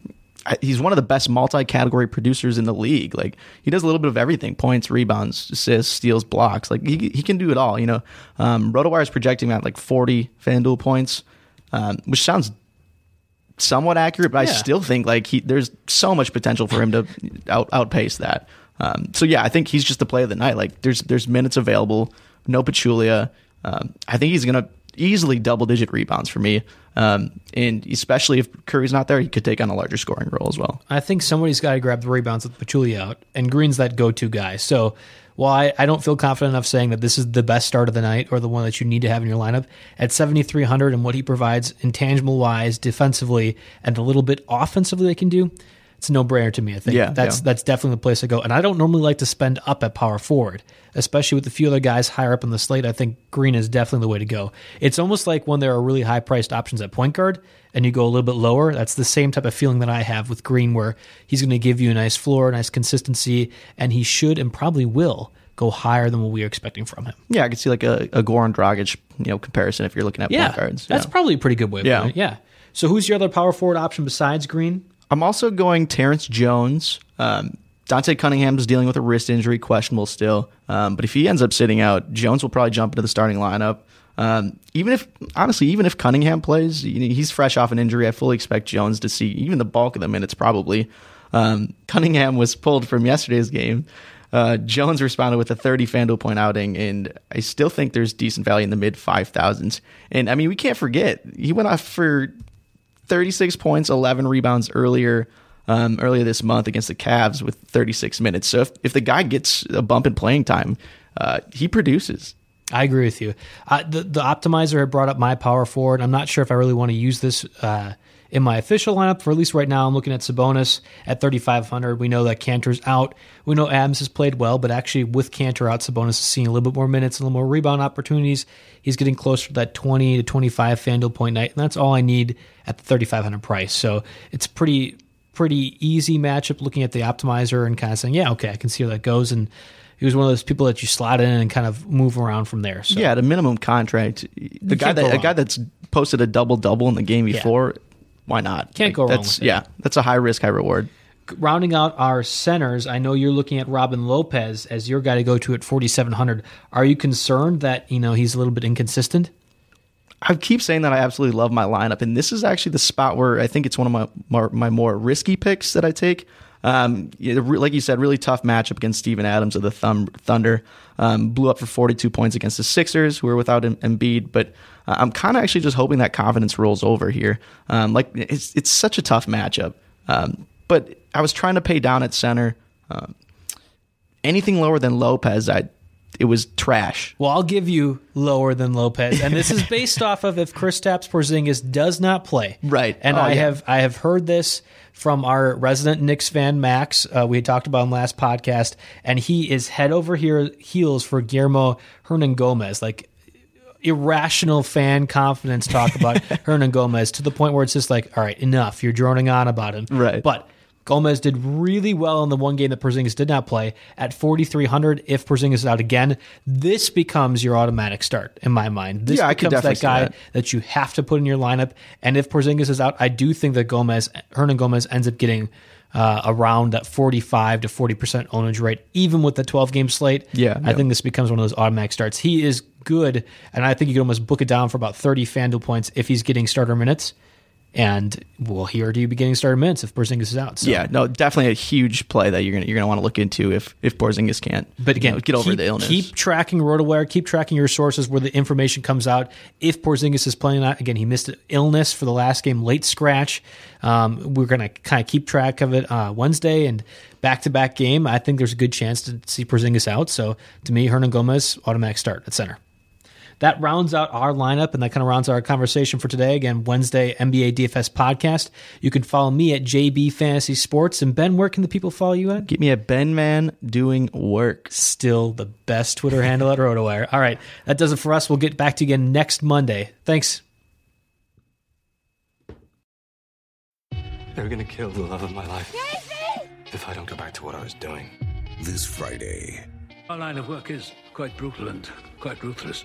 he's one of the best multi-category producers in the league. Like he does a little bit of everything: points, rebounds, assists, steals, blocks. Like he he can do it all. You know, um, RotoWire is projecting at like forty FanDuel points, um, which sounds somewhat accurate, but I still think like he there's so much potential for him to out, outpace that. Um, so yeah, I think he's just the play of the night. Like there's there's minutes available, no Pachulia. Um, I think he's gonna easily double digit rebounds for me. Um, and especially if Curry's not there, he could take on a larger scoring role as well. I think somebody's got to grab the rebounds with Pachulia out, and Green's that go-to guy. So while I, I don't feel confident enough saying that this is the best start of the night or the one that you need to have in your lineup, at 7,300 and what he provides intangible-wise, defensively, and a little bit offensively they can do, it's a no-brainer to me. I think Yeah, that's yeah. that's definitely the place to go. And I don't normally like to spend up at power forward, especially with a few other guys higher up on the slate. I think Green is definitely the way to go. It's almost like when there are really high-priced options at point guard and you go a little bit lower. That's the same type of feeling that I have with Green, where he's going to give you a nice floor, nice consistency, and he should and probably will go higher than what we are expecting from him. Yeah, I could see like a, a Goran Dragic, you know, comparison if you're looking at Yeah, point guards. that's probably a pretty good way. Of Yeah. it. yeah. So who's your other power forward option besides Green? I'm also going Terrence Jones. Um, Dante Cunningham's dealing with a wrist injury, questionable still. Um, but if he ends up sitting out, Jones will probably jump into the starting lineup. Um, even if, honestly, even if Cunningham plays, you know, he's fresh off an injury. I fully expect Jones to see even the bulk of the minutes, probably. Um, Cunningham was pulled from yesterday's game. Uh, Jones responded with a 30 FanDuel point outing, and I still think there's decent value in the mid 5,000s. And I mean, we can't forget, he went off for 36 points, 11 rebounds earlier um, earlier this month against the Cavs with 36 minutes. So if, if the guy gets a bump in playing time, uh, he produces. I agree with you. The the optimizer had brought up my power forward. I'm not sure if I really want to use this uh, in my official lineup. For at least right now, I'm looking at Sabonis at 3,500. We know that Kanter's out. We know Adams has played well, but actually with Cantor out, Sabonis is seeing a little bit more minutes, a little more rebound opportunities. He's getting closer to that 20 to 25 FanDuel point night, and that's all I need at the 3,500 price. So it's pretty pretty easy matchup looking at the optimizer and kind of saying, yeah, okay, I can see how that goes. And he was one of those people that you slot in and kind of move around from there. So Yeah, at a minimum contract, the guy that a guy that's posted a double double in the game Yeah. Why not? Can't go wrong that's, with it. Yeah, that's a high risk, high reward. rounding out our centers, I know you're looking at Robin Lopez as your guy to go to at 4,700. Are you concerned that you know he's a little bit inconsistent? I keep saying that I absolutely love my lineup, and this is actually the spot where I think it's one of my my, my more risky picks that I take. Um, like you said, really tough matchup against Steven Adams of the Thum- Thunder. Um, blew up for 42 points against the Sixers, who are without Em- Embiid. But uh, I'm kind of actually just hoping that confidence rolls over here. Um, like it's it's such a tough matchup. Um, but I was trying to pay down at center. Um, anything lower than Lopez, I it was trash. Well, I'll give you lower than Lopez, and this is based off of if Kristaps Porzingis does not play. Right. And Oh, I yeah. have I have heard this from our resident Knicks fan Max. Uh, we had talked about him last podcast, and he is head over here heels for Guillermo Hernangómez. Like irrational fan confidence talk about Hernangómez to the point where it's just like, all right, enough. You're droning on about him. Right. But Gomez did really well in the one game that Porzingis did not play at 4,300. If Porzingis is out again, this becomes your automatic start in my mind. This Yeah, becomes that guy that. that you have to put in your lineup. And if Porzingis is out, I do think that Gomez, Hernangómez, ends up getting uh, around that 45 to 40% ownage rate, even with the 12 game slate. Yeah, I yeah. think this becomes one of those automatic starts. He is good, and I think you can almost book it down for about 30 FanDuel points if he's getting starter minutes. And well, here do you be getting starter minutes if Porzingis is out? So. Yeah, no, definitely a huge play that you're gonna you're gonna want to look into if if Porzingis can't. But again, you know, get over keep, the illness. Keep tracking RotoWire. Keep tracking your sources where the information comes out. If Porzingis is playing out, again, he missed an illness for the last game, late scratch. Um, we're going to kind of keep track of it uh, Wednesday and back to back game. I think there's a good chance to see Porzingis out. So to me, Hernangómez, automatic start at center. That rounds out our lineup and that kind of rounds out our conversation for today. Again, Wednesday NBA DFS podcast. You can follow me at JB Fantasy Sports. And Ben, where can the people follow you at? Get me a Ben Man doing work. still the best Twitter handle at RotoWire. All right, that does it for us. We'll get back to you again next Monday. Thanks. They're gonna kill the love of my life. If I don't go back to what I was doing. This Friday, Our line of work is quite brutal and quite ruthless.